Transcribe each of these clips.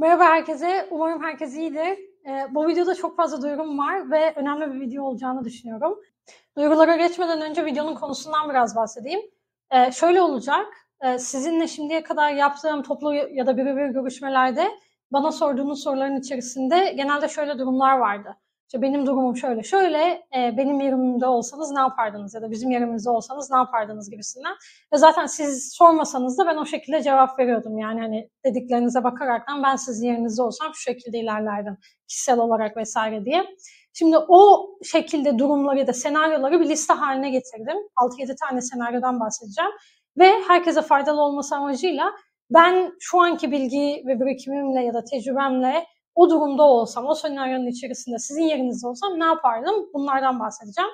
Merhaba herkese, umarım herkes iyidir. Ee, bu videoda çok fazla duyurum var ve önemli bir video olacağını düşünüyorum. Duyurulara geçmeden önce videonun konusundan biraz bahsedeyim. Ee, şöyle olacak, e, sizinle şimdiye kadar yaptığım toplu ya da birebir görüşmelerde bana sorduğunuz soruların içerisinde genelde şöyle durumlar vardı. İşte benim durumum şöyle şöyle, e, benim yerimde olsanız ne yapardınız ya da bizim yerimizde olsanız ne yapardınız gibisinden. Ve zaten siz sormasanız da ben o şekilde cevap veriyordum. Yani hani dediklerinize bakaraktan ben sizin yerinizde olsam şu şekilde ilerlerdim kişisel olarak vesaire diye. Şimdi o şekilde durumları da senaryoları bir liste haline getirdim. 6-7 tane senaryodan bahsedeceğim. Ve herkese faydalı olması amacıyla ben şu anki bilgi ve birikimimle ya da tecrübemle o durumda olsam, o senaryonun içerisinde sizin yerinizde olsam ne yapardım? Bunlardan bahsedeceğim.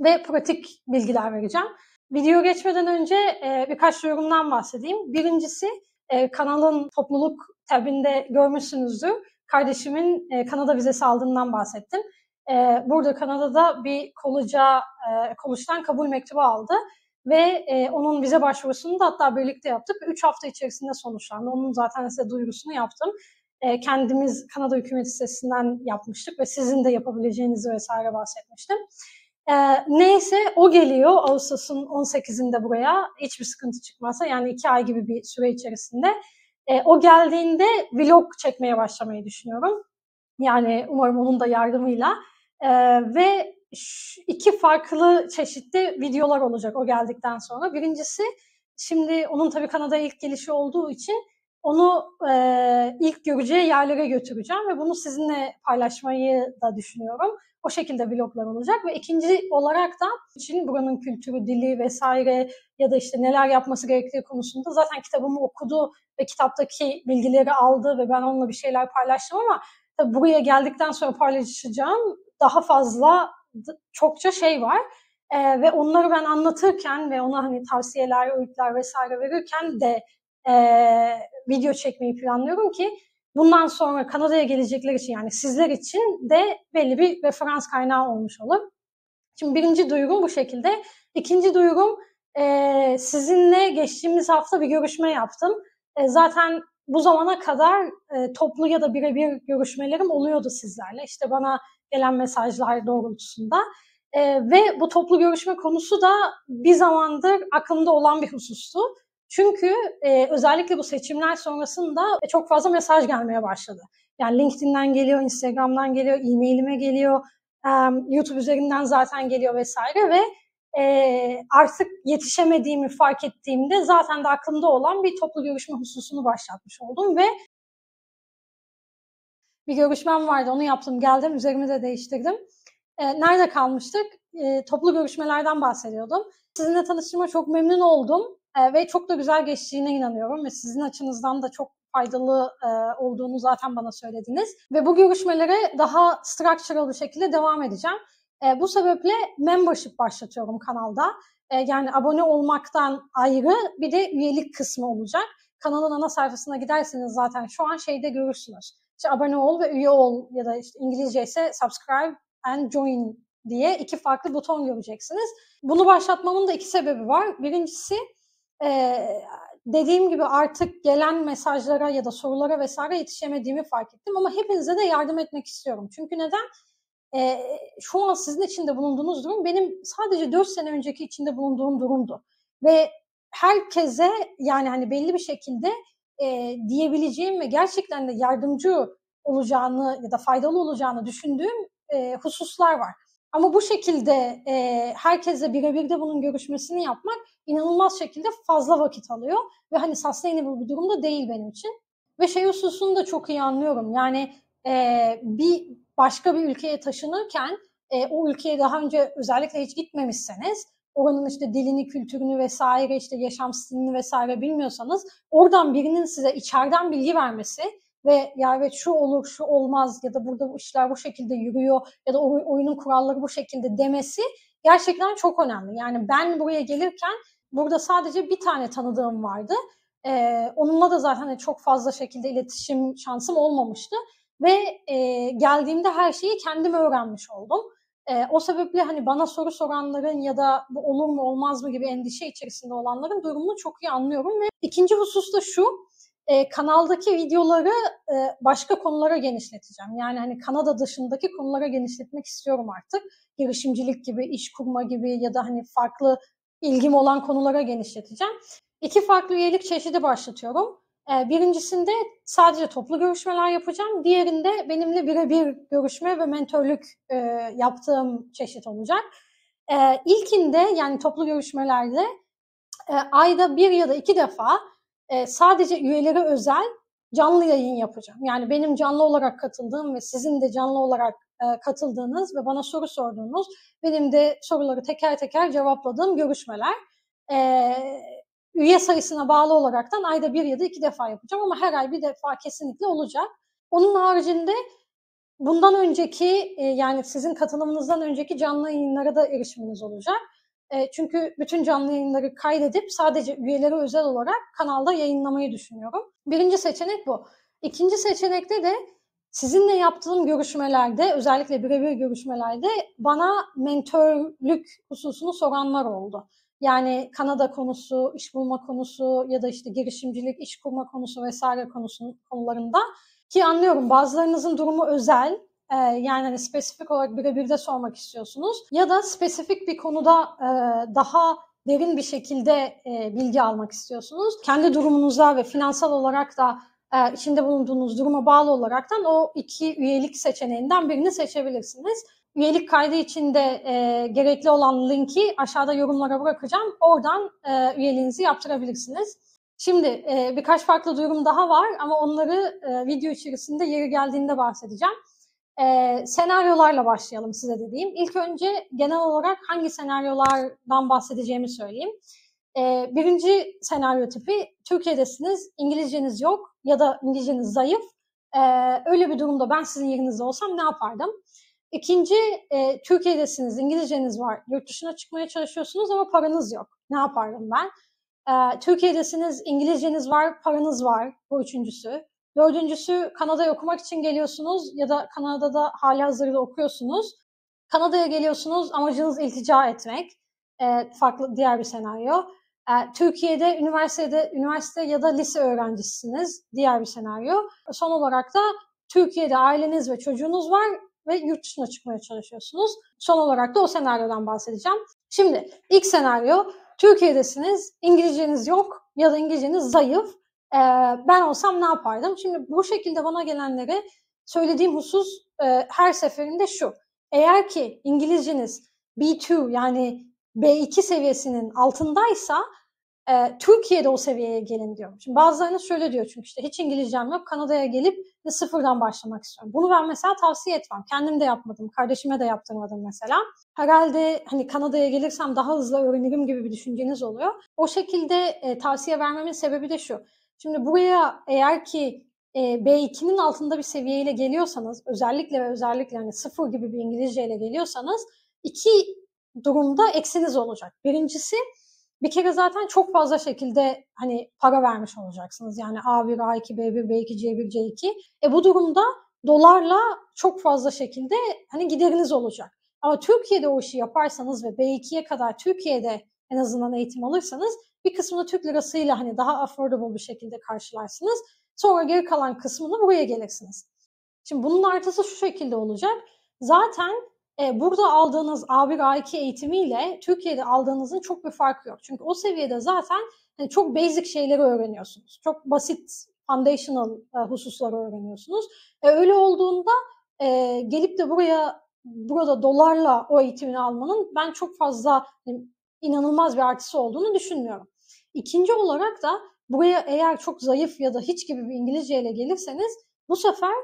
Ve pratik bilgiler vereceğim. Video geçmeden önce e, birkaç yorumdan bahsedeyim. Birincisi e, kanalın topluluk tabinde görmüşsünüzdür. Kardeşimin e, Kanada vizesi aldığından bahsettim. E, burada Kanada'da bir koluca, e, koluştan kabul mektubu aldı ve e, onun vize başvurusunu da hatta birlikte yaptık. Üç hafta içerisinde sonuçlandı. Onun zaten size duyurusunu yaptım. E, kendimiz Kanada hükümeti sitesinden yapmıştık ve sizin de yapabileceğinizi vesaire bahsetmiştim. E, neyse o geliyor Ağustos'un 18'inde buraya hiçbir sıkıntı çıkmazsa yani iki ay gibi bir süre içerisinde. E, o geldiğinde vlog çekmeye başlamayı düşünüyorum. Yani umarım onun da yardımıyla. Ve iki farklı çeşitli videolar olacak o geldikten sonra. Birincisi şimdi onun tabii Kanada'ya ilk gelişi olduğu için onu e, ilk göreceği yerlere götüreceğim ve bunu sizinle paylaşmayı da düşünüyorum. O şekilde vloglar olacak ve ikinci olarak da için buranın kültürü, dili vesaire ya da işte neler yapması gerektiği konusunda zaten kitabımı okudu ve kitaptaki bilgileri aldı ve ben onunla bir şeyler paylaştım ama tabii buraya geldikten sonra paylaşacağım daha fazla çokça şey var. Ee, ve onları ben anlatırken ve ona hani tavsiyeler, öğütler vesaire verirken de e, video çekmeyi planlıyorum ki bundan sonra Kanada'ya gelecekler için yani sizler için de belli bir referans kaynağı olmuş olur. Şimdi birinci duyurum bu şekilde. İkinci duyurum e, sizinle geçtiğimiz hafta bir görüşme yaptım. E, zaten bu zamana kadar e, toplu ya da birebir görüşmelerim oluyordu sizlerle. İşte bana gelen mesajlar doğrultusunda. E, ve bu toplu görüşme konusu da bir zamandır aklımda olan bir husustu. Çünkü e, özellikle bu seçimler sonrasında çok fazla mesaj gelmeye başladı. Yani LinkedIn'den geliyor, Instagram'dan geliyor, e-mailime geliyor, e, YouTube üzerinden zaten geliyor vesaire ve e, artık yetişemediğimi fark ettiğimde zaten de aklımda olan bir toplu görüşme hususunu başlatmış oldum ve bir görüşmem vardı onu yaptım geldim üzerimi de değiştirdim. E, nerede kalmıştık? E, toplu görüşmelerden bahsediyordum. Sizinle tanıştığıma çok memnun oldum ve çok da güzel geçtiğine inanıyorum ve sizin açınızdan da çok faydalı e, olduğunu zaten bana söylediniz. Ve bu görüşmelere daha structural bir şekilde devam edeceğim. E, bu sebeple membership başlatıyorum kanalda. E, yani abone olmaktan ayrı bir de üyelik kısmı olacak. Kanalın ana sayfasına giderseniz zaten şu an şeyde görürsünüz. İşte abone ol ve üye ol ya da işte İngilizce ise subscribe and join diye iki farklı buton göreceksiniz. Bunu başlatmamın da iki sebebi var. Birincisi e, dediğim gibi artık gelen mesajlara ya da sorulara vesaire yetişemediğimi fark ettim ama hepinize de yardım etmek istiyorum. Çünkü neden? E, şu an sizin içinde bulunduğunuz durum benim sadece 4 sene önceki içinde bulunduğum durumdu. Ve herkese yani hani belli bir şekilde e, diyebileceğim ve gerçekten de yardımcı olacağını ya da faydalı olacağını düşündüğüm e, hususlar var. Ama bu şekilde e, herkesle birebir de bunun görüşmesini yapmak inanılmaz şekilde fazla vakit alıyor. Ve hani sustainable bir durumda değil benim için. Ve şey hususunu da çok iyi anlıyorum. Yani e, bir başka bir ülkeye taşınırken e, o ülkeye daha önce özellikle hiç gitmemişseniz oranın işte dilini, kültürünü vesaire işte yaşam stilini vesaire bilmiyorsanız oradan birinin size içeriden bilgi vermesi ve ya evet şu olur şu olmaz ya da burada bu işler bu şekilde yürüyor ya da oyunun kuralları bu şekilde demesi gerçekten çok önemli. Yani ben buraya gelirken burada sadece bir tane tanıdığım vardı. Ee, onunla da zaten çok fazla şekilde iletişim şansım olmamıştı ve e, geldiğimde her şeyi kendim öğrenmiş oldum. E, o sebeple hani bana soru soranların ya da bu olur mu olmaz mı gibi endişe içerisinde olanların durumunu çok iyi anlıyorum ve ikinci husus da şu e, kanaldaki videoları e, başka konulara genişleteceğim. Yani hani Kanada dışındaki konulara genişletmek istiyorum artık. Girişimcilik gibi, iş kurma gibi ya da hani farklı ilgim olan konulara genişleteceğim. İki farklı üyelik çeşidi başlatıyorum. E, birincisinde sadece toplu görüşmeler yapacağım. Diğerinde benimle birebir görüşme ve mentörlük e, yaptığım çeşit olacak. E, ilkinde yani toplu görüşmelerde e, ayda bir ya da iki defa e, sadece üyelere özel canlı yayın yapacağım. Yani benim canlı olarak katıldığım ve sizin de canlı olarak e, katıldığınız ve bana soru sorduğunuz, benim de soruları teker teker cevapladığım görüşmeler. E, üye sayısına bağlı olaraktan ayda bir ya da iki defa yapacağım ama her ay bir defa kesinlikle olacak. Onun haricinde bundan önceki e, yani sizin katılımınızdan önceki canlı yayınlara da erişiminiz olacak. E, çünkü bütün canlı yayınları kaydedip sadece üyelere özel olarak kanalda yayınlamayı düşünüyorum. Birinci seçenek bu. İkinci seçenekte de sizinle yaptığım görüşmelerde, özellikle birebir görüşmelerde bana mentörlük hususunu soranlar oldu. Yani Kanada konusu, iş bulma konusu ya da işte girişimcilik, iş kurma konusu vesaire konusu konularında ki anlıyorum bazılarınızın durumu özel, ee, yani hani spesifik olarak birebir de sormak istiyorsunuz ya da spesifik bir konuda e, daha derin bir şekilde e, bilgi almak istiyorsunuz. Kendi durumunuza ve finansal olarak da e, içinde bulunduğunuz duruma bağlı olaraktan o iki üyelik seçeneğinden birini seçebilirsiniz. Üyelik kaydı için de e, gerekli olan linki aşağıda yorumlara bırakacağım. Oradan e, üyeliğinizi yaptırabilirsiniz. Şimdi e, birkaç farklı duyurum daha var ama onları e, video içerisinde yeri geldiğinde bahsedeceğim. E, senaryolarla başlayalım size dediğim. İlk önce genel olarak hangi senaryolardan bahsedeceğimi söyleyeyim. E, birinci senaryo tipi Türkiye'desiniz, İngilizceniz yok ya da İngilizceniz zayıf. E, öyle bir durumda ben sizin yerinizde olsam ne yapardım? İkinci, e, Türkiye'desiniz, İngilizceniz var, yurt dışına çıkmaya çalışıyorsunuz ama paranız yok. Ne yapardım ben? E, Türkiye'desiniz, İngilizceniz var, paranız var. Bu üçüncüsü. Dördüncüsü Kanada'ya okumak için geliyorsunuz ya da Kanada'da hali hazırda okuyorsunuz. Kanada'ya geliyorsunuz, amacınız iltica etmek. E, farklı diğer bir senaryo. E, Türkiye'de üniversitede üniversite ya da lise öğrencisisiniz. Diğer bir senaryo. Son olarak da Türkiye'de aileniz ve çocuğunuz var ve yurt dışına çıkmaya çalışıyorsunuz. Son olarak da o senaryodan bahsedeceğim. Şimdi ilk senaryo Türkiye'desiniz, İngilizceniz yok ya da İngilizceniz zayıf. Ee, ben olsam ne yapardım? Şimdi bu şekilde bana gelenlere söylediğim husus e, her seferinde şu. Eğer ki İngilizceniz B2 yani B2 seviyesinin altındaysa e, Türkiye'de o seviyeye gelin diyor. Şimdi bazılarınız şöyle diyor çünkü işte hiç İngilizcem yok Kanada'ya gelip de sıfırdan başlamak istiyorum. Bunu ben mesela tavsiye etmem. Kendim de yapmadım. Kardeşime de yaptırmadım mesela. Herhalde hani Kanada'ya gelirsem daha hızlı öğrenirim gibi bir düşünceniz oluyor. O şekilde e, tavsiye vermemin sebebi de şu. Şimdi buraya eğer ki e, B2'nin altında bir seviyeyle geliyorsanız özellikle ve özellikle hani sıfır gibi bir İngilizce ile geliyorsanız iki durumda eksiniz olacak. Birincisi bir kere zaten çok fazla şekilde hani para vermiş olacaksınız. Yani A1, A2, B1, B2, C1, C2. E bu durumda dolarla çok fazla şekilde hani gideriniz olacak. Ama Türkiye'de o işi yaparsanız ve B2'ye kadar Türkiye'de en azından eğitim alırsanız bir kısmını Türk lirasıyla hani daha affordable bir şekilde karşılarsınız. Sonra geri kalan kısmını buraya gelirsiniz. Şimdi bunun artısı şu şekilde olacak. Zaten e, burada aldığınız A1, A2 eğitimiyle Türkiye'de aldığınızın çok bir farkı yok. Çünkü o seviyede zaten hani çok basic şeyleri öğreniyorsunuz. Çok basit foundational e, hususları öğreniyorsunuz. E, öyle olduğunda e, gelip de buraya burada dolarla o eğitimini almanın ben çok fazla hani, inanılmaz bir artısı olduğunu düşünmüyorum. İkinci olarak da buraya eğer çok zayıf ya da hiç gibi bir İngilizce ile gelirseniz bu sefer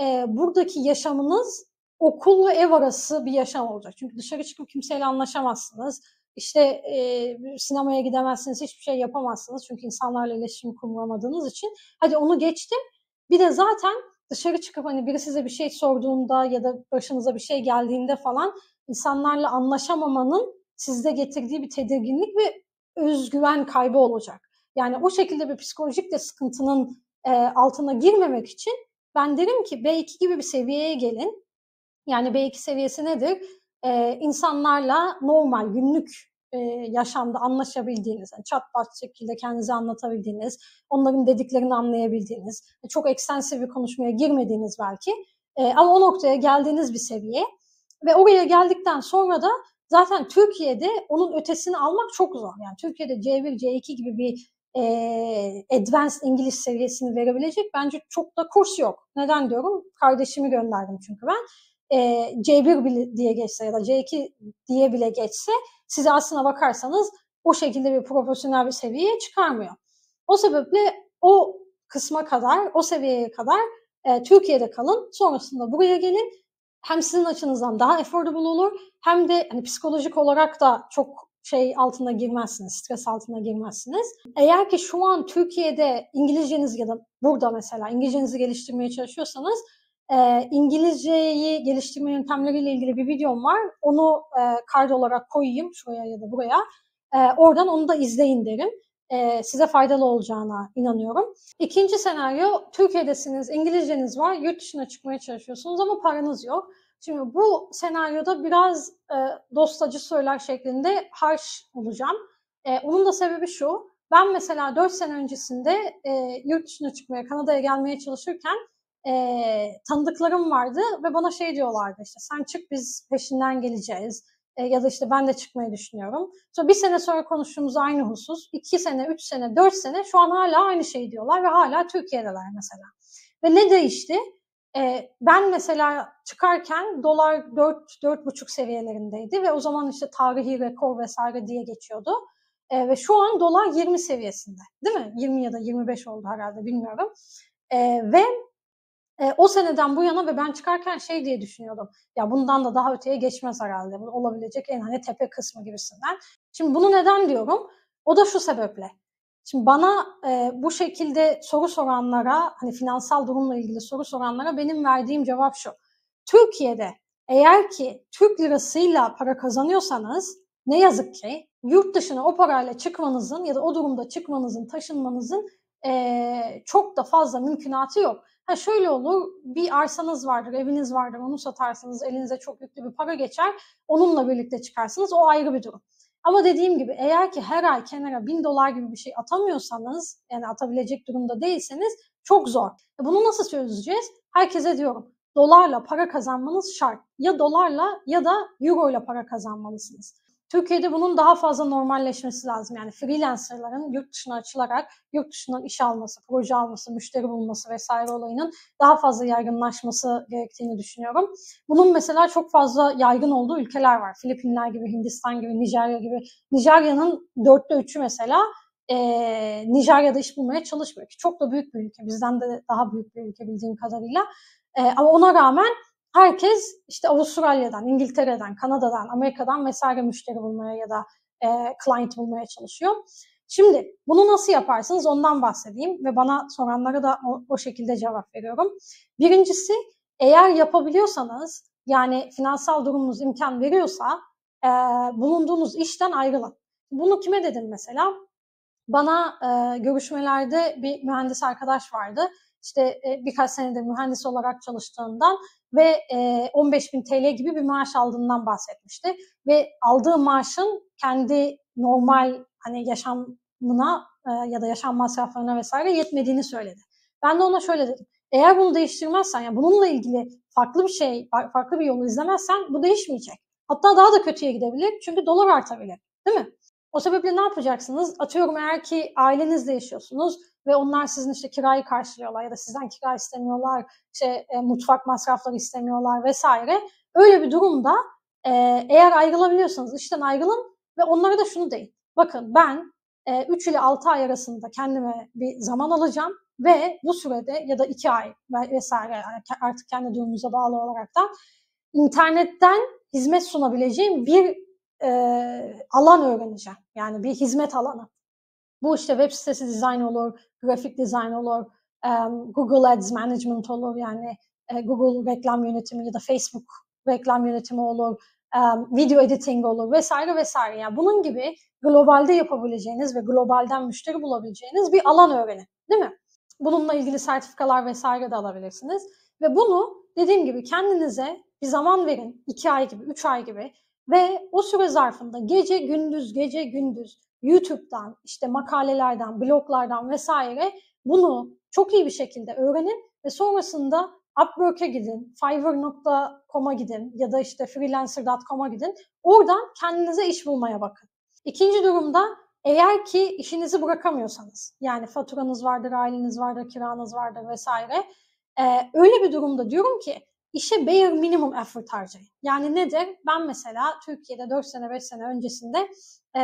e, buradaki yaşamınız okul ve ev arası bir yaşam olacak. Çünkü dışarı çıkıp kimseyle anlaşamazsınız. İşte e, sinemaya gidemezsiniz, hiçbir şey yapamazsınız. Çünkü insanlarla iletişim kuramadığınız için. Hadi onu geçtim. Bir de zaten dışarı çıkıp hani biri size bir şey sorduğunda ya da başınıza bir şey geldiğinde falan insanlarla anlaşamamanın sizde getirdiği bir tedirginlik ve özgüven kaybı olacak. Yani o şekilde bir psikolojik de sıkıntının e, altına girmemek için ben derim ki B2 gibi bir seviyeye gelin. Yani B2 seviyesi nedir? Ee, insanlarla normal günlük e, yaşamda anlaşabildiğiniz, yani çat pat şekilde kendinizi anlatabildiğiniz, onların dediklerini anlayabildiğiniz, çok ekstensiv bir konuşmaya girmediğiniz belki e, ama o noktaya geldiğiniz bir seviye ve oraya geldikten sonra da zaten Türkiye'de onun ötesini almak çok zor. Yani Türkiye'de C1, C2 gibi bir e, advanced İngiliz seviyesini verebilecek bence çok da kurs yok. Neden diyorum? Kardeşimi gönderdim çünkü ben. E, C1 bile diye geçse ya da C2 diye bile geçse size aslına bakarsanız o şekilde bir profesyonel bir seviyeye çıkarmıyor. O sebeple o kısma kadar, o seviyeye kadar e, Türkiye'de kalın. Sonrasında buraya gelin. Hem sizin açınızdan daha affordable olur hem de hani psikolojik olarak da çok şey altına girmezsiniz, stres altına girmezsiniz. Eğer ki şu an Türkiye'de İngilizceniz ya da burada mesela İngilizcenizi geliştirmeye çalışıyorsanız e, İngilizceyi geliştirme yöntemleriyle ilgili bir videom var. Onu e, kart olarak koyayım şuraya ya da buraya. E, oradan onu da izleyin derim. E, size faydalı olacağına inanıyorum. İkinci senaryo, Türkiye'desiniz, İngilizceniz var, yurt dışına çıkmaya çalışıyorsunuz ama paranız yok. Şimdi bu senaryoda biraz e, dostacı söyler şeklinde harş olacağım. E, onun da sebebi şu, ben mesela 4 sene öncesinde e, yurt dışına çıkmaya, Kanada'ya gelmeye çalışırken e, tanıdıklarım vardı ve bana şey diyorlardı işte sen çık biz peşinden geleceğiz e, ya da işte ben de çıkmayı düşünüyorum. Sonra bir sene sonra konuştuğumuz aynı husus, iki sene, üç sene, dört sene şu an hala aynı şeyi diyorlar ve hala Türkiye'deler mesela. Ve ne değişti? E, ben mesela çıkarken dolar 4-4,5 seviyelerindeydi ve o zaman işte tarihi rekor vesaire diye geçiyordu. E, ve şu an dolar 20 seviyesinde değil mi? 20 ya da 25 oldu herhalde bilmiyorum. E, ve e, o seneden bu yana ve ben çıkarken şey diye düşünüyordum. Ya bundan da daha öteye geçmez herhalde. Bu olabilecek en hani tepe kısmı gibisinden. Şimdi bunu neden diyorum? O da şu sebeple. Şimdi bana e, bu şekilde soru soranlara, hani finansal durumla ilgili soru soranlara benim verdiğim cevap şu. Türkiye'de eğer ki Türk lirasıyla para kazanıyorsanız ne yazık ki yurt dışına o parayla çıkmanızın ya da o durumda çıkmanızın, taşınmanızın e, çok da fazla mümkünatı yok. Ha şöyle olur, bir arsanız vardır, eviniz vardır, onu satarsınız, elinize çok yüklü bir para geçer, onunla birlikte çıkarsınız, o ayrı bir durum. Ama dediğim gibi eğer ki her ay kenara bin dolar gibi bir şey atamıyorsanız, yani atabilecek durumda değilseniz çok zor. E bunu nasıl çözeceğiz? Herkese diyorum, dolarla para kazanmanız şart. Ya dolarla ya da euro ile para kazanmalısınız. Türkiye'de bunun daha fazla normalleşmesi lazım. Yani freelancerların yurt dışına açılarak yurt dışından iş alması, proje alması, müşteri bulması vesaire olayının daha fazla yaygınlaşması gerektiğini düşünüyorum. Bunun mesela çok fazla yaygın olduğu ülkeler var. Filipinler gibi, Hindistan gibi, Nijerya gibi. Nijerya'nın dörtte üçü mesela e, Nijerya'da iş bulmaya çalışmıyor ki. Çok da büyük bir ülke. Bizden de daha büyük bir ülke bildiğim kadarıyla. E, ama ona rağmen herkes işte Avustralya'dan, İngiltere'den, Kanada'dan, Amerika'dan vesaire müşteri bulmaya ya da e, client bulmaya çalışıyor. Şimdi bunu nasıl yaparsınız ondan bahsedeyim ve bana soranlara da o, o şekilde cevap veriyorum. Birincisi eğer yapabiliyorsanız yani finansal durumunuz imkan veriyorsa e, bulunduğunuz işten ayrılın. Bunu kime dedim mesela? Bana e, görüşmelerde bir mühendis arkadaş vardı. İşte e, birkaç senedir mühendis olarak çalıştığından ve e, 15 bin TL gibi bir maaş aldığından bahsetmişti. Ve aldığı maaşın kendi normal hani yaşamına e, ya da yaşam masraflarına vesaire yetmediğini söyledi. Ben de ona şöyle dedim. Eğer bunu değiştirmezsen, yani bununla ilgili farklı bir şey, farklı bir yolu izlemezsen bu değişmeyecek. Hatta daha da kötüye gidebilir çünkü dolar artabilir. Değil mi? O sebeple ne yapacaksınız? Atıyorum eğer ki ailenizle yaşıyorsunuz ve onlar sizin işte kirayı karşılıyorlar ya da sizden kira istemiyorlar, işte e, mutfak masrafları istemiyorlar vesaire. Öyle bir durumda e, eğer ayrılabiliyorsanız işten ayrılın ve onlara da şunu deyin. Bakın ben e, 3 ile 6 ay arasında kendime bir zaman alacağım ve bu sürede ya da 2 ay vesaire artık kendi durumunuza bağlı olarak da internetten hizmet sunabileceğim bir e, alan öğreneceğim. Yani bir hizmet alanı. Bu işte web sitesi dizayn olur, grafik dizayn olur, Google Ads Management olur yani e, Google reklam yönetimi ya da Facebook reklam yönetimi olur, video editing olur vesaire vesaire. Yani bunun gibi globalde yapabileceğiniz ve globalden müşteri bulabileceğiniz bir alan öğrenin. Değil mi? Bununla ilgili sertifikalar vesaire de alabilirsiniz. Ve bunu dediğim gibi kendinize bir zaman verin. 2 ay gibi, 3 ay gibi. Ve o süre zarfında gece gündüz gece gündüz YouTube'dan, işte makalelerden, bloglardan vesaire bunu çok iyi bir şekilde öğrenin ve sonrasında Upwork'e gidin, Fiverr.com'a gidin ya da işte freelancer.com'a gidin. Oradan kendinize iş bulmaya bakın. İkinci durumda eğer ki işinizi bırakamıyorsanız, yani faturanız vardır, aileniz vardır, kiranız vardır vesaire, e, öyle bir durumda diyorum ki işe bare minimum effort harcayın. Yani nedir? Ben mesela Türkiye'de 4 sene 5 sene öncesinde e,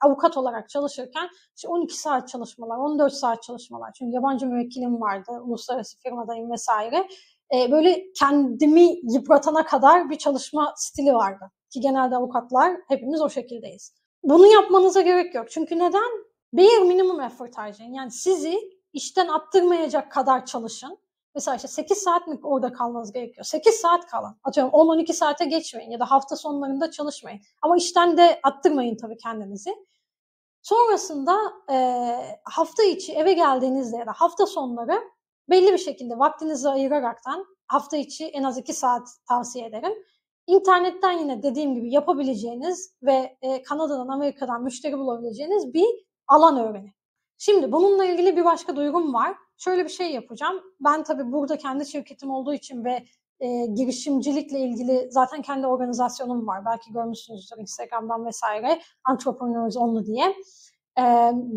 avukat olarak çalışırken işte 12 saat çalışmalar, 14 saat çalışmalar. Çünkü yabancı müvekkilim vardı, uluslararası firmadayım vesaire. E, böyle kendimi yıpratana kadar bir çalışma stili vardı. Ki genelde avukatlar hepimiz o şekildeyiz. Bunu yapmanıza gerek yok. Çünkü neden? Bare minimum effort harcayın. Yani sizi işten attırmayacak kadar çalışın Mesela işte 8 saat mi orada kalmanız gerekiyor? 8 saat kalın. Atıyorum 10-12 saate geçmeyin ya da hafta sonlarında çalışmayın. Ama işten de attırmayın tabii kendinizi. Sonrasında e, hafta içi eve geldiğinizde ya da hafta sonları belli bir şekilde vaktinizi ayıraraktan hafta içi en az 2 saat tavsiye ederim. İnternetten yine dediğim gibi yapabileceğiniz ve e, Kanada'dan, Amerika'dan müşteri bulabileceğiniz bir alan öğrenin. Şimdi bununla ilgili bir başka duygum var şöyle bir şey yapacağım. Ben tabii burada kendi şirketim olduğu için ve e, girişimcilikle ilgili zaten kendi organizasyonum var. Belki görmüşsünüzdür Instagram'dan vesaire. Entrepreneurs Only diye. E,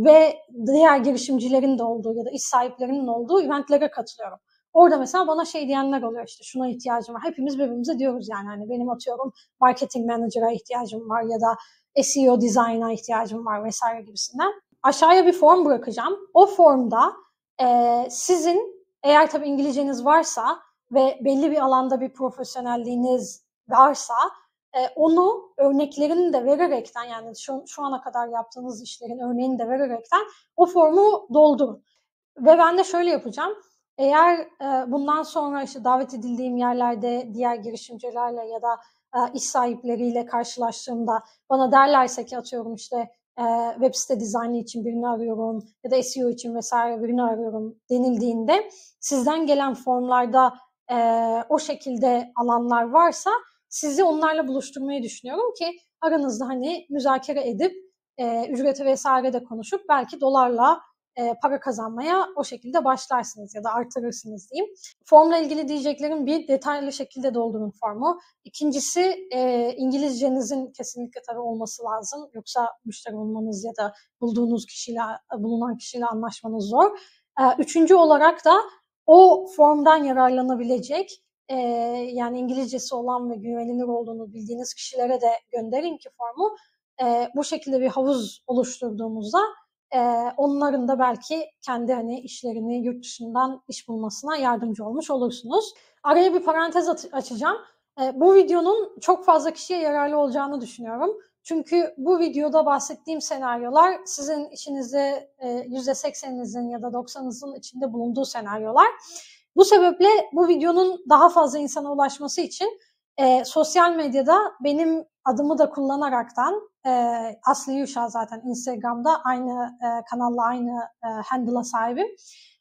ve diğer girişimcilerin de olduğu ya da iş sahiplerinin olduğu eventlere katılıyorum. Orada mesela bana şey diyenler oluyor işte şuna ihtiyacım var. Hepimiz birbirimize diyoruz yani hani benim atıyorum marketing manager'a ihtiyacım var ya da SEO design'a ihtiyacım var vesaire gibisinden. Aşağıya bir form bırakacağım. O formda e, sizin eğer tabii İngilizceniz varsa ve belli bir alanda bir profesyonelliğiniz varsa e, onu örneklerini de vererekten yani şu, şu ana kadar yaptığınız işlerin örneğini de vererekten o formu doldurun. Ve ben de şöyle yapacağım. Eğer e, bundan sonra işte davet edildiğim yerlerde diğer girişimcilerle ya da e, iş sahipleriyle karşılaştığımda bana derlerse ki atıyorum işte e, web site dizaynı için birini arıyorum ya da SEO için vesaire birini arıyorum denildiğinde sizden gelen formlarda e, o şekilde alanlar varsa sizi onlarla buluşturmayı düşünüyorum ki aranızda hani müzakere edip e, ücreti vesaire de konuşup belki dolarla e, para kazanmaya o şekilde başlarsınız ya da artırırsınız diyeyim. Formla ilgili diyeceklerim bir detaylı şekilde doldurun formu. İkincisi e, İngilizcenizin kesinlikle tabii olması lazım. Yoksa müşteri olmanız ya da bulduğunuz kişiyle bulunan kişiyle anlaşmanız zor. E, üçüncü olarak da o formdan yararlanabilecek e, yani İngilizcesi olan ve güvenilir olduğunu bildiğiniz kişilere de gönderin ki formu. E, bu şekilde bir havuz oluşturduğumuzda e, onların da belki kendi hani işlerini yurt dışından iş bulmasına yardımcı olmuş olursunuz. Araya bir parantez açacağım. E, bu videonun çok fazla kişiye yararlı olacağını düşünüyorum. Çünkü bu videoda bahsettiğim senaryolar sizin içinizde e, %80'inizin ya da 90'ınızın içinde bulunduğu senaryolar. Bu sebeple bu videonun daha fazla insana ulaşması için e, sosyal medyada benim adımı da kullanaraktan e, Aslı Yuşa zaten Instagram'da aynı e, kanalla aynı e, handle'a sahibim.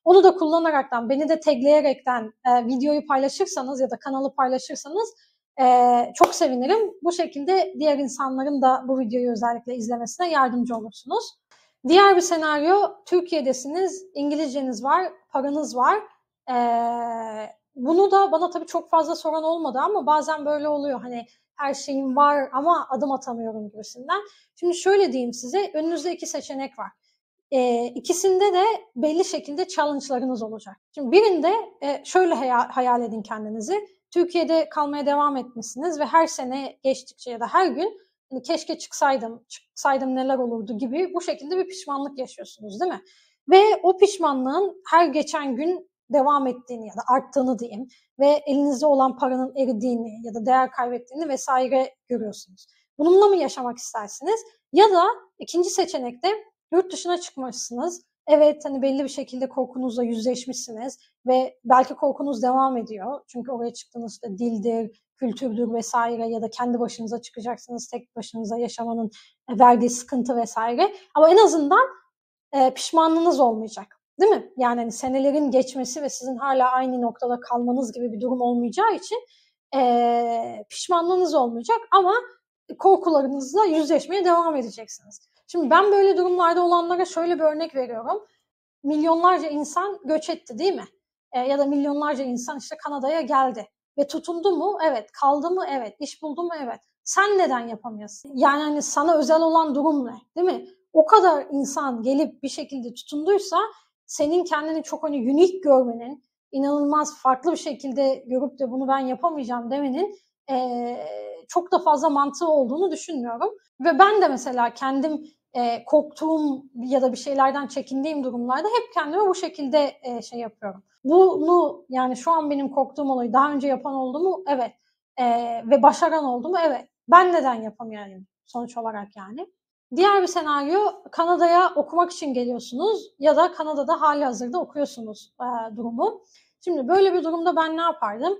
Onu da kullanaraktan, beni de tagleyerekten e, videoyu paylaşırsanız ya da kanalı paylaşırsanız e, çok sevinirim. Bu şekilde diğer insanların da bu videoyu özellikle izlemesine yardımcı olursunuz. Diğer bir senaryo, Türkiye'desiniz, İngilizceniz var, paranız var. E, bunu da bana tabii çok fazla soran olmadı ama bazen böyle oluyor. Hani her şeyim var ama adım atamıyorum gibisinden. Şimdi şöyle diyeyim size, önünüzde iki seçenek var. E, ikisinde de belli şekilde challenge'larınız olacak. Şimdi birinde e, şöyle hayal, hayal edin kendinizi. Türkiye'de kalmaya devam etmişsiniz ve her sene geçtikçe ya da her gün hani keşke çıksaydım, çıksaydım neler olurdu gibi bu şekilde bir pişmanlık yaşıyorsunuz değil mi? Ve o pişmanlığın her geçen gün devam ettiğini ya da arttığını diyeyim ve elinizde olan paranın eridiğini ya da değer kaybettiğini vesaire görüyorsunuz. Bununla mı yaşamak istersiniz? Ya da ikinci seçenekte yurt dışına çıkmışsınız. Evet hani belli bir şekilde korkunuzla yüzleşmişsiniz ve belki korkunuz devam ediyor. Çünkü oraya çıktığınızda dildir, kültürdür vesaire ya da kendi başınıza çıkacaksınız tek başınıza yaşamanın verdiği sıkıntı vesaire. Ama en azından e, pişmanlığınız olmayacak. Değil mi? Yani hani senelerin geçmesi ve sizin hala aynı noktada kalmanız gibi bir durum olmayacağı için e, pişmanlığınız olmayacak ama korkularınızla yüzleşmeye devam edeceksiniz. Şimdi ben böyle durumlarda olanlara şöyle bir örnek veriyorum. Milyonlarca insan göç etti değil mi? E, ya da milyonlarca insan işte Kanada'ya geldi. Ve tutundu mu? Evet. Kaldı mı? Evet. İş buldu mu? Evet. Sen neden yapamıyorsun? Yani hani sana özel olan durum ne? Değil mi? O kadar insan gelip bir şekilde tutunduysa senin kendini çok hani unik görmenin, inanılmaz farklı bir şekilde görüp de bunu ben yapamayacağım demenin e, çok da fazla mantığı olduğunu düşünmüyorum. Ve ben de mesela kendim e, korktuğum ya da bir şeylerden çekindiğim durumlarda hep kendime bu şekilde e, şey yapıyorum. Bunu yani şu an benim korktuğum olayı daha önce yapan oldu mu? Evet. E, ve başaran oldu mu? Evet. Ben neden yapamıyorum sonuç olarak yani. Diğer bir senaryo Kanada'ya okumak için geliyorsunuz ya da Kanada'da hali hazırda okuyorsunuz e, durumu. Şimdi böyle bir durumda ben ne yapardım?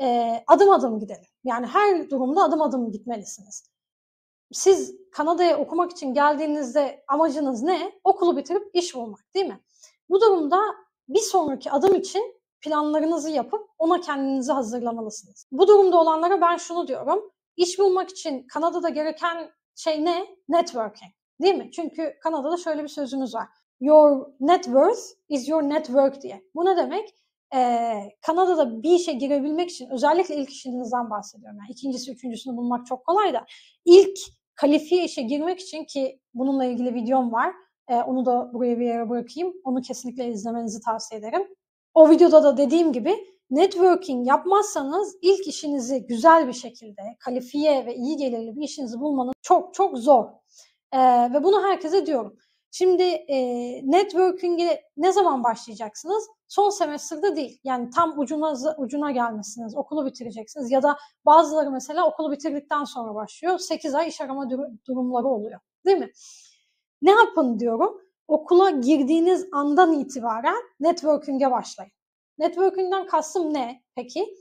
E, adım adım gidelim. Yani her durumda adım adım gitmelisiniz. Siz Kanada'ya okumak için geldiğinizde amacınız ne? Okulu bitirip iş bulmak değil mi? Bu durumda bir sonraki adım için planlarınızı yapıp ona kendinizi hazırlamalısınız. Bu durumda olanlara ben şunu diyorum. İş bulmak için Kanada'da gereken şey ne? Networking. Değil mi? Çünkü Kanada'da şöyle bir sözümüz var. Your net worth is your network diye. Bu ne demek? Ee, Kanada'da bir işe girebilmek için özellikle ilk işinizden bahsediyorum. Yani ikincisi, üçüncüsünü bulmak çok kolay da ilk kalifiye işe girmek için ki bununla ilgili videom var. Ee, onu da buraya bir yere bırakayım. Onu kesinlikle izlemenizi tavsiye ederim. O videoda da dediğim gibi networking yapmazsanız ilk işinizi güzel bir şekilde kalifiye ve iyi gelirli bir işinizi bulmanız çok çok zor. Ee, ve bunu herkese diyorum. Şimdi e, networking'e ne zaman başlayacaksınız? Son semestrde değil. Yani tam ucuna ucuna gelmesiniz. Okulu bitireceksiniz. Ya da bazıları mesela okulu bitirdikten sonra başlıyor. 8 ay iş arama durumları oluyor. Değil mi? Ne yapın diyorum? Okula girdiğiniz andan itibaren networking'e başlayın. Networking'den kastım ne peki?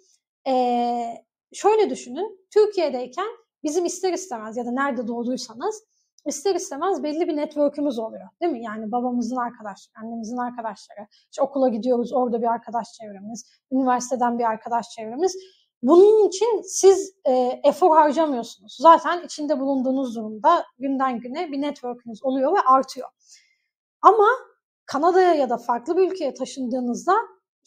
Ee, şöyle düşünün. Türkiye'deyken bizim ister istemez ya da nerede doğduysanız ister istemez belli bir network'ümüz oluyor. Değil mi? Yani babamızın arkadaşları, annemizin arkadaşları. İşte okula gidiyoruz, orada bir arkadaş çevremiz. Üniversiteden bir arkadaş çevremiz. Bunun için siz e, efor harcamıyorsunuz. Zaten içinde bulunduğunuz durumda günden güne bir network'ünüz oluyor ve artıyor. Ama Kanada'ya ya da farklı bir ülkeye taşındığınızda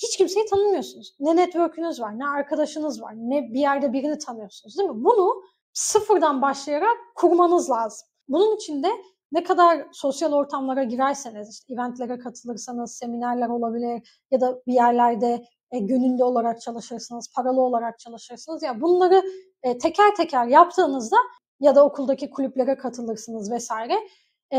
hiç kimseyi tanımıyorsunuz. Ne network'ünüz var, ne arkadaşınız var, ne bir yerde birini tanıyorsunuz değil mi? Bunu sıfırdan başlayarak kurmanız lazım. Bunun için de ne kadar sosyal ortamlara girerseniz, işte eventlere katılırsanız, seminerler olabilir ya da bir yerlerde e, gönüllü olarak çalışırsınız, paralı olarak çalışırsınız. Ya yani bunları e, teker teker yaptığınızda ya da okuldaki kulüplere katılırsınız vesaire e,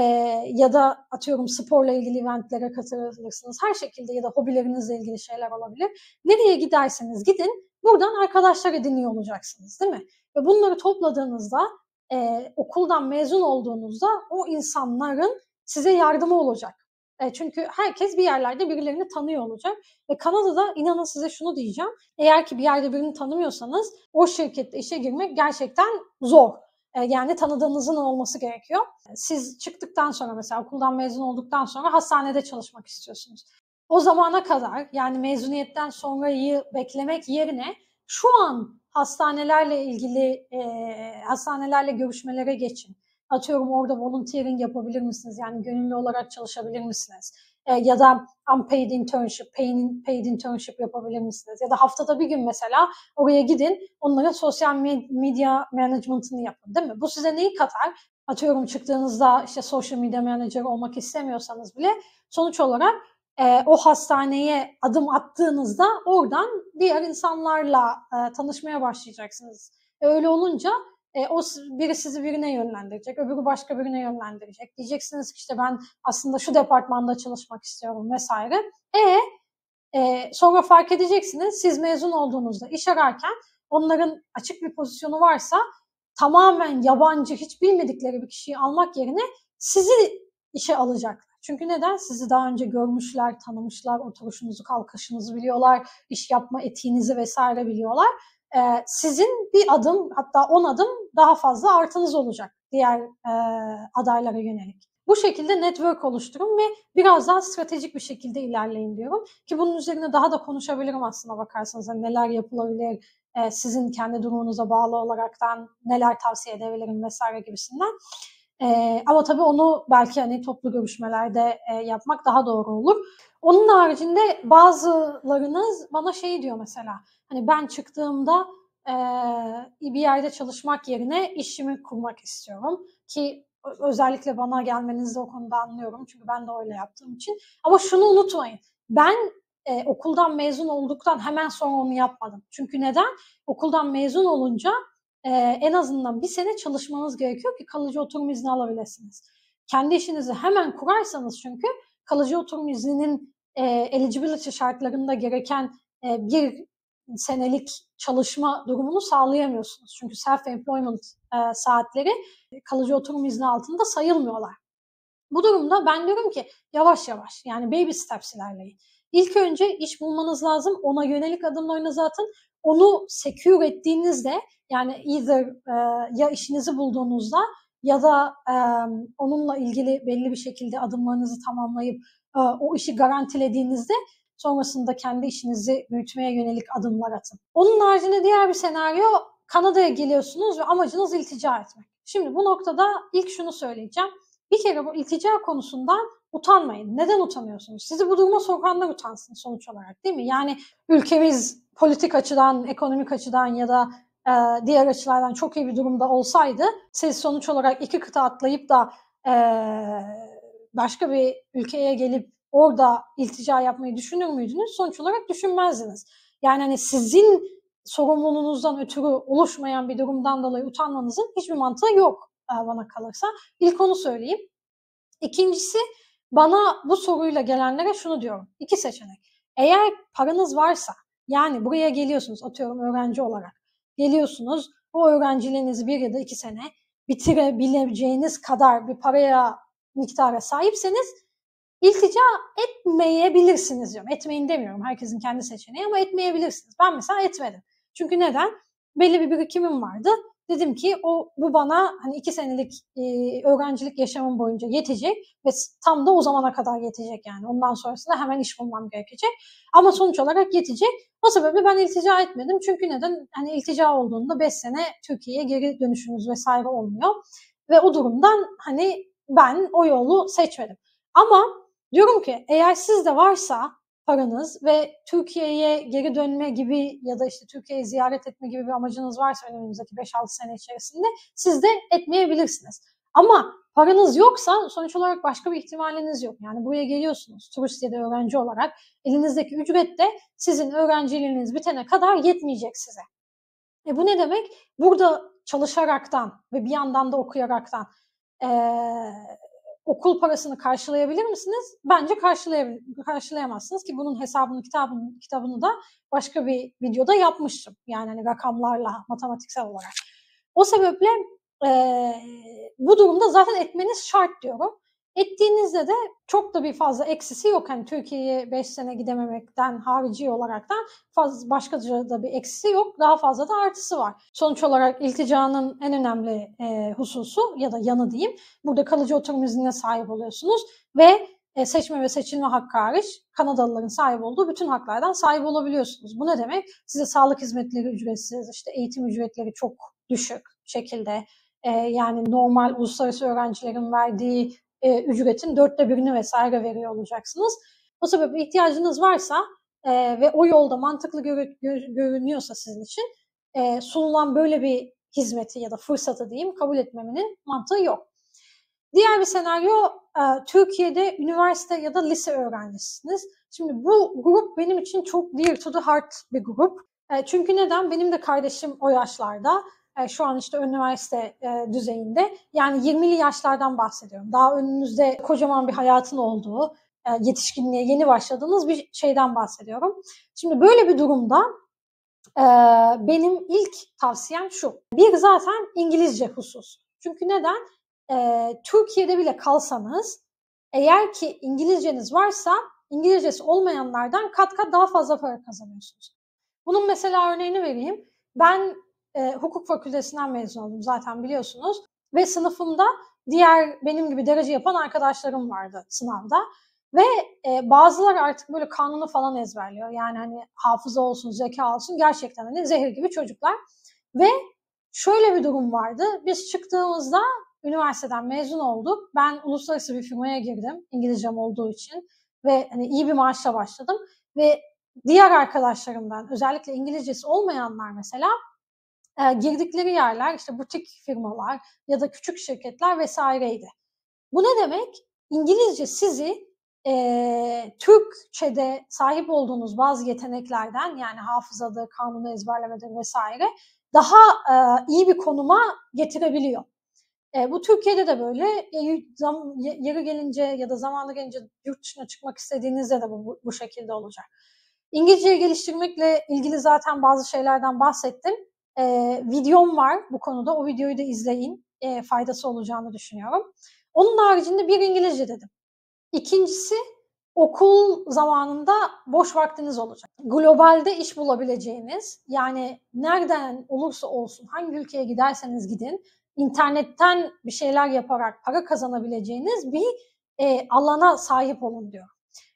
ya da atıyorum sporla ilgili eventlere katılırsınız. Her şekilde ya da hobilerinizle ilgili şeyler olabilir. Nereye giderseniz gidin buradan arkadaşlar ediniyor olacaksınız değil mi? Ve bunları topladığınızda e, okuldan mezun olduğunuzda o insanların size yardımı olacak. E, çünkü herkes bir yerlerde birilerini tanıyor olacak. Ve Kanada'da inanın size şunu diyeceğim. Eğer ki bir yerde birini tanımıyorsanız o şirkette işe girmek gerçekten zor. E, yani tanıdığınızın olması gerekiyor. Siz çıktıktan sonra mesela okuldan mezun olduktan sonra hastanede çalışmak istiyorsunuz. O zamana kadar yani mezuniyetten sonrayı beklemek yerine şu an hastanelerle ilgili e, hastanelerle görüşmelere geçin. Atıyorum orada volunteering yapabilir misiniz? Yani gönüllü olarak çalışabilir misiniz? E, ya da unpaid internship, paid, paid internship yapabilir misiniz? Ya da haftada bir gün mesela oraya gidin, onların sosyal medya management'ını yapın değil mi? Bu size neyi katar? Atıyorum çıktığınızda işte social media manager olmak istemiyorsanız bile sonuç olarak e, o hastaneye adım attığınızda oradan diğer insanlarla e, tanışmaya başlayacaksınız. E, öyle olunca e, o biri sizi birine yönlendirecek, öbürü başka birine yönlendirecek. Diyeceksiniz ki işte ben aslında şu departmanda çalışmak istiyorum vesaire. E, e sonra fark edeceksiniz siz mezun olduğunuzda iş ararken onların açık bir pozisyonu varsa tamamen yabancı hiç bilmedikleri bir kişiyi almak yerine sizi işe alacaklar. Çünkü neden? Sizi daha önce görmüşler, tanımışlar, oturuşunuzu, kalkışınızı biliyorlar, iş yapma etiğinizi vesaire biliyorlar. Ee, sizin bir adım hatta on adım daha fazla artınız olacak diğer e, adaylara yönelik. Bu şekilde network oluşturun ve biraz daha stratejik bir şekilde ilerleyin diyorum. Ki bunun üzerine daha da konuşabilirim aslında bakarsanız. Yani neler yapılabilir, e, sizin kendi durumunuza bağlı olaraktan neler tavsiye edebilirim vesaire gibisinden. E, ama tabii onu belki hani toplu görüşmelerde yapmak daha doğru olur. Onun haricinde bazılarınız bana şey diyor mesela. Hani ben çıktığımda e, bir yerde çalışmak yerine işimi kurmak istiyorum. Ki özellikle bana gelmenizi o konuda anlıyorum. Çünkü ben de öyle yaptığım için. Ama şunu unutmayın. Ben e, okuldan mezun olduktan hemen sonra onu yapmadım. Çünkü neden? Okuldan mezun olunca e, en azından bir sene çalışmanız gerekiyor ki kalıcı oturum izni alabilirsiniz. Kendi işinizi hemen kurarsanız çünkü kalıcı oturum izninin e, eligibility şartlarında gereken e, bir senelik çalışma durumunu sağlayamıyorsunuz. Çünkü self-employment e, saatleri kalıcı oturum izni altında sayılmıyorlar. Bu durumda ben diyorum ki yavaş yavaş yani baby steps ilerleyin. İlk önce iş bulmanız lazım. Ona yönelik adımlarınızı atın. Onu secure ettiğinizde yani either e, ya işinizi bulduğunuzda ya da e, onunla ilgili belli bir şekilde adımlarınızı tamamlayıp e, o işi garantilediğinizde sonrasında kendi işinizi büyütmeye yönelik adımlar atın. Onun haricinde diğer bir senaryo Kanada'ya geliyorsunuz ve amacınız iltica etmek. Şimdi bu noktada ilk şunu söyleyeceğim. Bir kere bu iltica konusundan utanmayın. Neden utanıyorsunuz? Sizi bu duruma sokanlar utansın sonuç olarak değil mi? Yani ülkemiz politik açıdan, ekonomik açıdan ya da e, diğer açılardan çok iyi bir durumda olsaydı siz sonuç olarak iki kıta atlayıp da e, başka bir ülkeye gelip orada iltica yapmayı düşünür müydünüz? Sonuç olarak düşünmezdiniz. Yani hani sizin sorumluluğunuzdan ötürü oluşmayan bir durumdan dolayı utanmanızın hiçbir mantığı yok e, bana kalırsa. İlk onu söyleyeyim. İkincisi bana bu soruyla gelenlere şunu diyorum. İki seçenek. Eğer paranız varsa yani buraya geliyorsunuz atıyorum öğrenci olarak geliyorsunuz o öğrenciliğinizi bir ya da iki sene bitirebileceğiniz kadar bir paraya miktara sahipseniz iltica etmeyebilirsiniz diyorum. Etmeyin demiyorum. Herkesin kendi seçeneği ama etmeyebilirsiniz. Ben mesela etmedim. Çünkü neden? Belli bir birikimim vardı. Dedim ki o bu bana hani iki senelik e, öğrencilik yaşamım boyunca yetecek ve tam da o zamana kadar yetecek yani. Ondan sonrasında hemen iş bulmam gerekecek. Ama sonuç olarak yetecek. O sebeple ben iltica etmedim. Çünkü neden? Hani iltica olduğunda 5 sene Türkiye'ye geri dönüşünüz vesaire olmuyor. Ve o durumdan hani ben o yolu seçmedim. Ama diyorum ki eğer sizde varsa paranız ve Türkiye'ye geri dönme gibi ya da işte Türkiye'yi ziyaret etme gibi bir amacınız varsa önümüzdeki 5-6 sene içerisinde siz de etmeyebilirsiniz. Ama paranız yoksa sonuç olarak başka bir ihtimaliniz yok. Yani buraya geliyorsunuz turist ya da öğrenci olarak elinizdeki ücret de sizin öğrenciliğiniz bitene kadar yetmeyecek size. E bu ne demek? Burada çalışaraktan ve bir yandan da okuyaraktan ee, okul parasını karşılayabilir misiniz? Bence karşılayamazsınız ki bunun hesabını kitabını, kitabını da başka bir videoda yapmıştım. Yani hani rakamlarla matematiksel olarak. O sebeple e, bu durumda zaten etmeniz şart diyorum. Ettiğinizde de çok da bir fazla eksisi yok. Hani Türkiye'ye 5 sene gidememekten harici olaraktan fazla başka da bir eksisi yok. Daha fazla da artısı var. Sonuç olarak ilticanın en önemli e, hususu ya da yanı diyeyim. Burada kalıcı oturum iznine sahip oluyorsunuz ve e, seçme ve seçilme hakkı hariç Kanadalıların sahip olduğu bütün haklardan sahip olabiliyorsunuz. Bu ne demek? Size sağlık hizmetleri ücretsiz, işte eğitim ücretleri çok düşük şekilde, e, yani normal uluslararası öğrencilerin verdiği e, ücretin dörtte birini vesaire veriyor olacaksınız. O sebeple ihtiyacınız varsa e, ve o yolda mantıklı gör, gör, görünüyorsa sizin için e, sunulan böyle bir hizmeti ya da fırsatı diyeyim kabul etmemenin mantığı yok. Diğer bir senaryo e, Türkiye'de üniversite ya da lise öğrencisiniz. Şimdi bu grup benim için çok dear to the heart bir grup. E, çünkü neden? Benim de kardeşim o yaşlarda şu an işte üniversite e, düzeyinde. Yani 20'li yaşlardan bahsediyorum. Daha önünüzde kocaman bir hayatın olduğu, e, yetişkinliğe yeni başladığınız bir şeyden bahsediyorum. Şimdi böyle bir durumda e, benim ilk tavsiyem şu. Bir zaten İngilizce husus. Çünkü neden? E, Türkiye'de bile kalsanız eğer ki İngilizceniz varsa İngilizcesi olmayanlardan kat kat daha fazla para kazanıyorsunuz. Bunun mesela örneğini vereyim. Ben e, hukuk fakültesinden mezun oldum zaten biliyorsunuz. Ve sınıfımda diğer benim gibi derece yapan arkadaşlarım vardı sınavda. Ve e, bazıları artık böyle kanunu falan ezberliyor. Yani hani hafıza olsun, zeka olsun gerçekten hani zehir gibi çocuklar. Ve şöyle bir durum vardı. Biz çıktığımızda üniversiteden mezun olduk. Ben uluslararası bir firmaya girdim İngilizcem olduğu için ve hani iyi bir maaşla başladım ve diğer arkadaşlarımdan özellikle İngilizcesi olmayanlar mesela e, girdikleri yerler işte butik firmalar ya da küçük şirketler vesaireydi. Bu ne demek? İngilizce sizi e, Türkçe'de sahip olduğunuz bazı yeteneklerden yani hafızadır, kanunu ezberlemedir vesaire daha e, iyi bir konuma getirebiliyor. E, bu Türkiye'de de böyle. E, zam, yeri gelince ya da zamanı gelince yurt dışına çıkmak istediğinizde de bu, bu, şekilde olacak. İngilizceyi geliştirmekle ilgili zaten bazı şeylerden bahsettim. E, videom var bu konuda. O videoyu da izleyin. E, faydası olacağını düşünüyorum. Onun haricinde bir İngilizce dedim. İkincisi okul zamanında boş vaktiniz olacak. Globalde iş bulabileceğiniz yani nereden olursa olsun hangi ülkeye giderseniz gidin internetten bir şeyler yaparak para kazanabileceğiniz bir e, alana sahip olun diyor.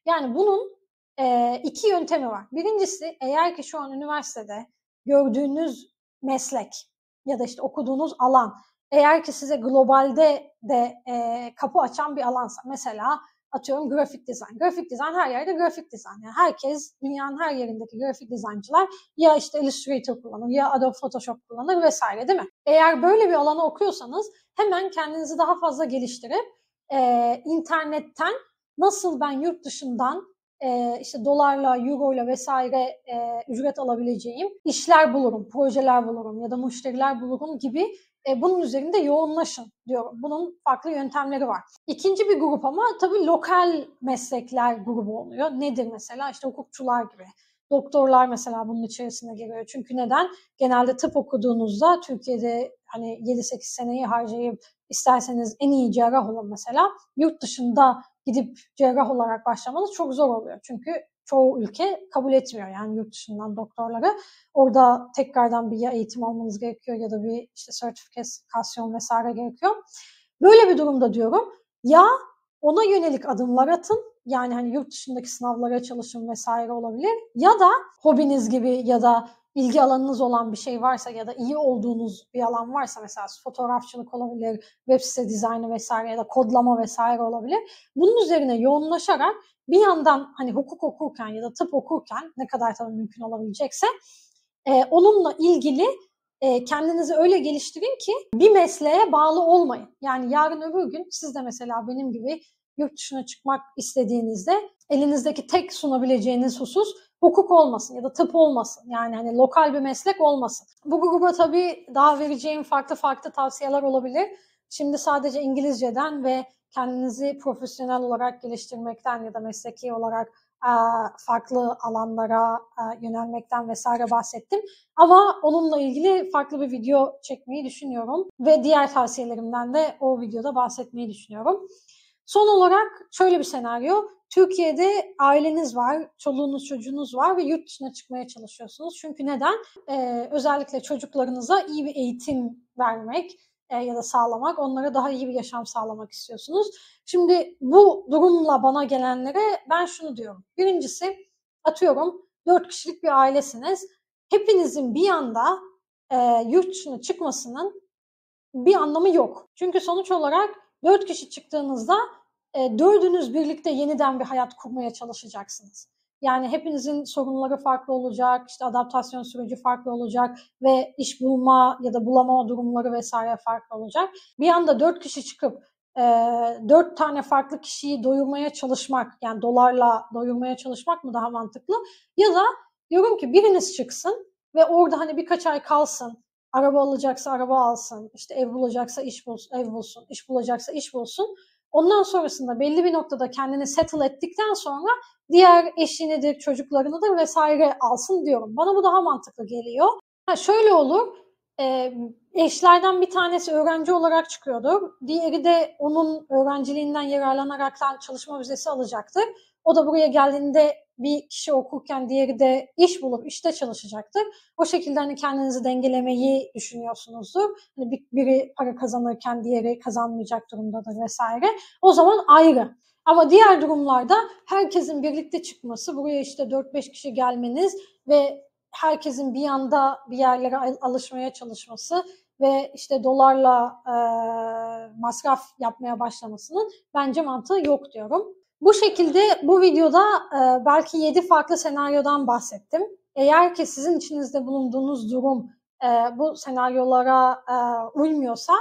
Yani bunun e, iki yöntemi var. Birincisi eğer ki şu an üniversitede gördüğünüz meslek ya da işte okuduğunuz alan eğer ki size globalde de e, kapı açan bir alansa mesela atıyorum grafik dizayn. Grafik dizayn her yerde grafik dizayn. Yani herkes dünyanın her yerindeki grafik dizaynçılar ya işte Illustrator kullanır ya Adobe Photoshop kullanır vesaire değil mi? Eğer böyle bir alanı okuyorsanız hemen kendinizi daha fazla geliştirip e, internetten nasıl ben yurt dışından e, işte dolarla, euroyla vesaire e, ücret alabileceğim işler bulurum, projeler bulurum ya da müşteriler bulurum gibi e, bunun üzerinde yoğunlaşın diyorum. Bunun farklı yöntemleri var. İkinci bir grup ama tabii lokal meslekler grubu oluyor. Nedir mesela? İşte hukukçular gibi. Doktorlar mesela bunun içerisine giriyor. Çünkü neden? Genelde tıp okuduğunuzda Türkiye'de hani 7-8 seneyi harcayıp isterseniz en iyi cerrah olun mesela. Yurt dışında gidip cerrah olarak başlamanız çok zor oluyor. Çünkü çoğu ülke kabul etmiyor yani yurt dışından doktorları. Orada tekrardan bir ya eğitim almanız gerekiyor ya da bir işte sertifikasyon vesaire gerekiyor. Böyle bir durumda diyorum ya ona yönelik adımlar atın yani hani yurt dışındaki sınavlara çalışın vesaire olabilir ya da hobiniz gibi ya da ilgi alanınız olan bir şey varsa ya da iyi olduğunuz bir alan varsa mesela fotoğrafçılık olabilir, web site dizaynı vesaire ya da kodlama vesaire olabilir. Bunun üzerine yoğunlaşarak bir yandan hani hukuk okurken ya da tıp okurken ne kadar tabii mümkün olabilecekse e, onunla ilgili e, kendinizi öyle geliştirin ki bir mesleğe bağlı olmayın. Yani yarın öbür gün siz de mesela benim gibi yurt dışına çıkmak istediğinizde elinizdeki tek sunabileceğiniz husus hukuk olmasın ya da tıp olmasın. Yani hani lokal bir meslek olmasın. Bu gruba tabii daha vereceğim farklı farklı tavsiyeler olabilir. Şimdi sadece İngilizceden ve kendinizi profesyonel olarak geliştirmekten ya da mesleki olarak farklı alanlara yönelmekten vesaire bahsettim. Ama onunla ilgili farklı bir video çekmeyi düşünüyorum ve diğer tavsiyelerimden de o videoda bahsetmeyi düşünüyorum. Son olarak şöyle bir senaryo. Türkiye'de aileniz var, çoluğunuz çocuğunuz var ve yurt dışına çıkmaya çalışıyorsunuz. Çünkü neden? Ee, özellikle çocuklarınıza iyi bir eğitim vermek, e, ya da sağlamak, onlara daha iyi bir yaşam sağlamak istiyorsunuz. Şimdi bu durumla bana gelenlere ben şunu diyorum. Birincisi atıyorum dört kişilik bir ailesiniz. Hepinizin bir anda e, yurt dışına çıkmasının bir anlamı yok. Çünkü sonuç olarak dört kişi çıktığınızda e, dördünüz birlikte yeniden bir hayat kurmaya çalışacaksınız. Yani hepinizin sorunları farklı olacak, işte adaptasyon süreci farklı olacak ve iş bulma ya da bulamama durumları vesaire farklı olacak. Bir anda dört kişi çıkıp e, dört tane farklı kişiyi doyurmaya çalışmak, yani dolarla doyurmaya çalışmak mı daha mantıklı? Ya da diyorum ki biriniz çıksın ve orada hani birkaç ay kalsın, araba alacaksa araba alsın, işte ev bulacaksa iş bulsun, ev bulsun, iş bulacaksa iş bulsun. Ondan sonrasında belli bir noktada kendini settle ettikten sonra diğer eşinidir, çocuklarınıdır vesaire alsın diyorum. Bana bu daha mantıklı geliyor. Ha şöyle olur, eşlerden bir tanesi öğrenci olarak çıkıyordur. Diğeri de onun öğrenciliğinden yararlanarak çalışma vizesi alacaktır. O da buraya geldiğinde bir kişi okurken diğeri de iş bulup işte çalışacaktır. O şekilde hani kendinizi dengelemeyi düşünüyorsunuzdur. Hani biri para kazanırken diğeri kazanmayacak durumdadır vesaire. O zaman ayrı. Ama diğer durumlarda herkesin birlikte çıkması, buraya işte 4-5 kişi gelmeniz ve herkesin bir anda bir yerlere alışmaya çalışması ve işte dolarla e, masraf yapmaya başlamasının bence mantığı yok diyorum. Bu şekilde bu videoda e, belki 7 farklı senaryodan bahsettim. Eğer ki sizin içinizde bulunduğunuz durum e, bu senaryolara e, uymuyorsa,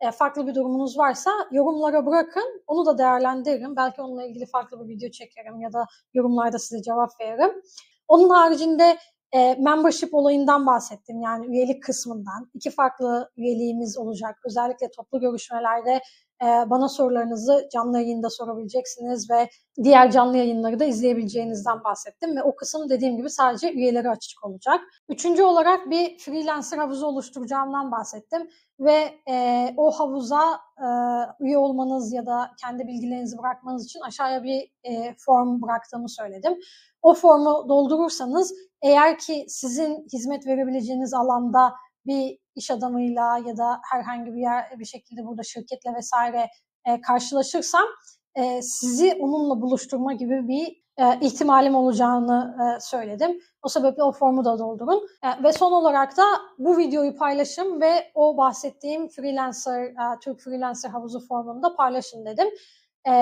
e, farklı bir durumunuz varsa yorumlara bırakın. Onu da değerlendiririm. Belki onunla ilgili farklı bir video çekerim ya da yorumlarda size cevap veririm. Onun haricinde e, membership olayından bahsettim. Yani üyelik kısmından. iki farklı üyeliğimiz olacak. Özellikle toplu görüşmelerde bana sorularınızı canlı yayında sorabileceksiniz ve diğer canlı yayınları da izleyebileceğinizden bahsettim. Ve o kısım dediğim gibi sadece üyeleri açık olacak. Üçüncü olarak bir freelancer havuzu oluşturacağımdan bahsettim. Ve e, o havuza e, üye olmanız ya da kendi bilgilerinizi bırakmanız için aşağıya bir e, form bıraktığımı söyledim. O formu doldurursanız eğer ki sizin hizmet verebileceğiniz alanda bir iş adamıyla ya da herhangi bir yer bir şekilde burada şirketle vesaire e, karşılaşırsam e, sizi onunla buluşturma gibi bir e, ihtimalim olacağını e, söyledim. O sebeple o formu da doldurun. E, ve son olarak da bu videoyu paylaşın ve o bahsettiğim freelancer, e, Türk freelancer havuzu formunu da paylaşın dedim. E,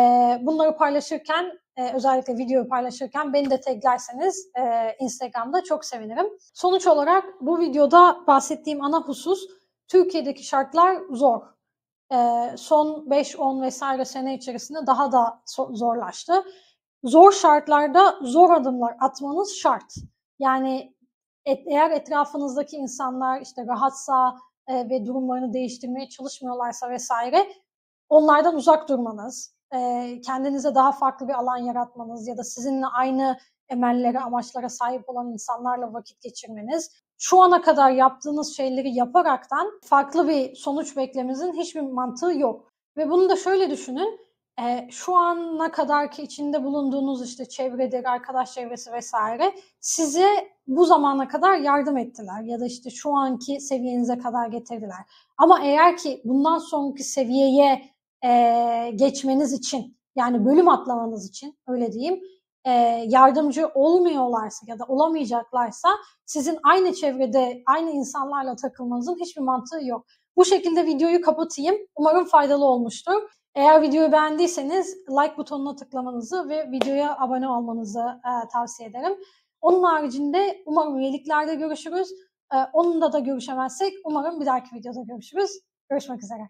bunları paylaşırken e, özellikle videoyu paylaşırken beni de taglerseniz e, Instagram'da çok sevinirim. Sonuç olarak bu videoda bahsettiğim ana husus Türkiye'deki şartlar zor. E, son 5-10 vesaire sene içerisinde daha da zorlaştı. Zor şartlarda zor adımlar atmanız şart. Yani et, eğer etrafınızdaki insanlar işte rahatsa e, ve durumlarını değiştirmeye çalışmıyorlarsa vesaire onlardan uzak durmanız, e, kendinize daha farklı bir alan yaratmanız ya da sizinle aynı emellere, amaçlara sahip olan insanlarla vakit geçirmeniz, şu ana kadar yaptığınız şeyleri yaparaktan farklı bir sonuç beklemenizin hiçbir mantığı yok. Ve bunu da şöyle düşünün, e, şu ana kadar ki içinde bulunduğunuz işte çevredir, arkadaş çevresi vesaire size bu zamana kadar yardım ettiler ya da işte şu anki seviyenize kadar getirdiler. Ama eğer ki bundan sonraki seviyeye e, geçmeniz için yani bölüm atlamanız için öyle diyeyim e, yardımcı olmuyorlarsa ya da olamayacaklarsa sizin aynı çevrede aynı insanlarla takılmanızın hiçbir mantığı yok. Bu şekilde videoyu kapatayım. Umarım faydalı olmuştur. Eğer videoyu beğendiyseniz like butonuna tıklamanızı ve videoya abone olmanızı e, tavsiye ederim. Onun haricinde umarım üyeliklerde görüşürüz. E, onunla da görüşemezsek umarım bir dahaki videoda görüşürüz. Görüşmek üzere.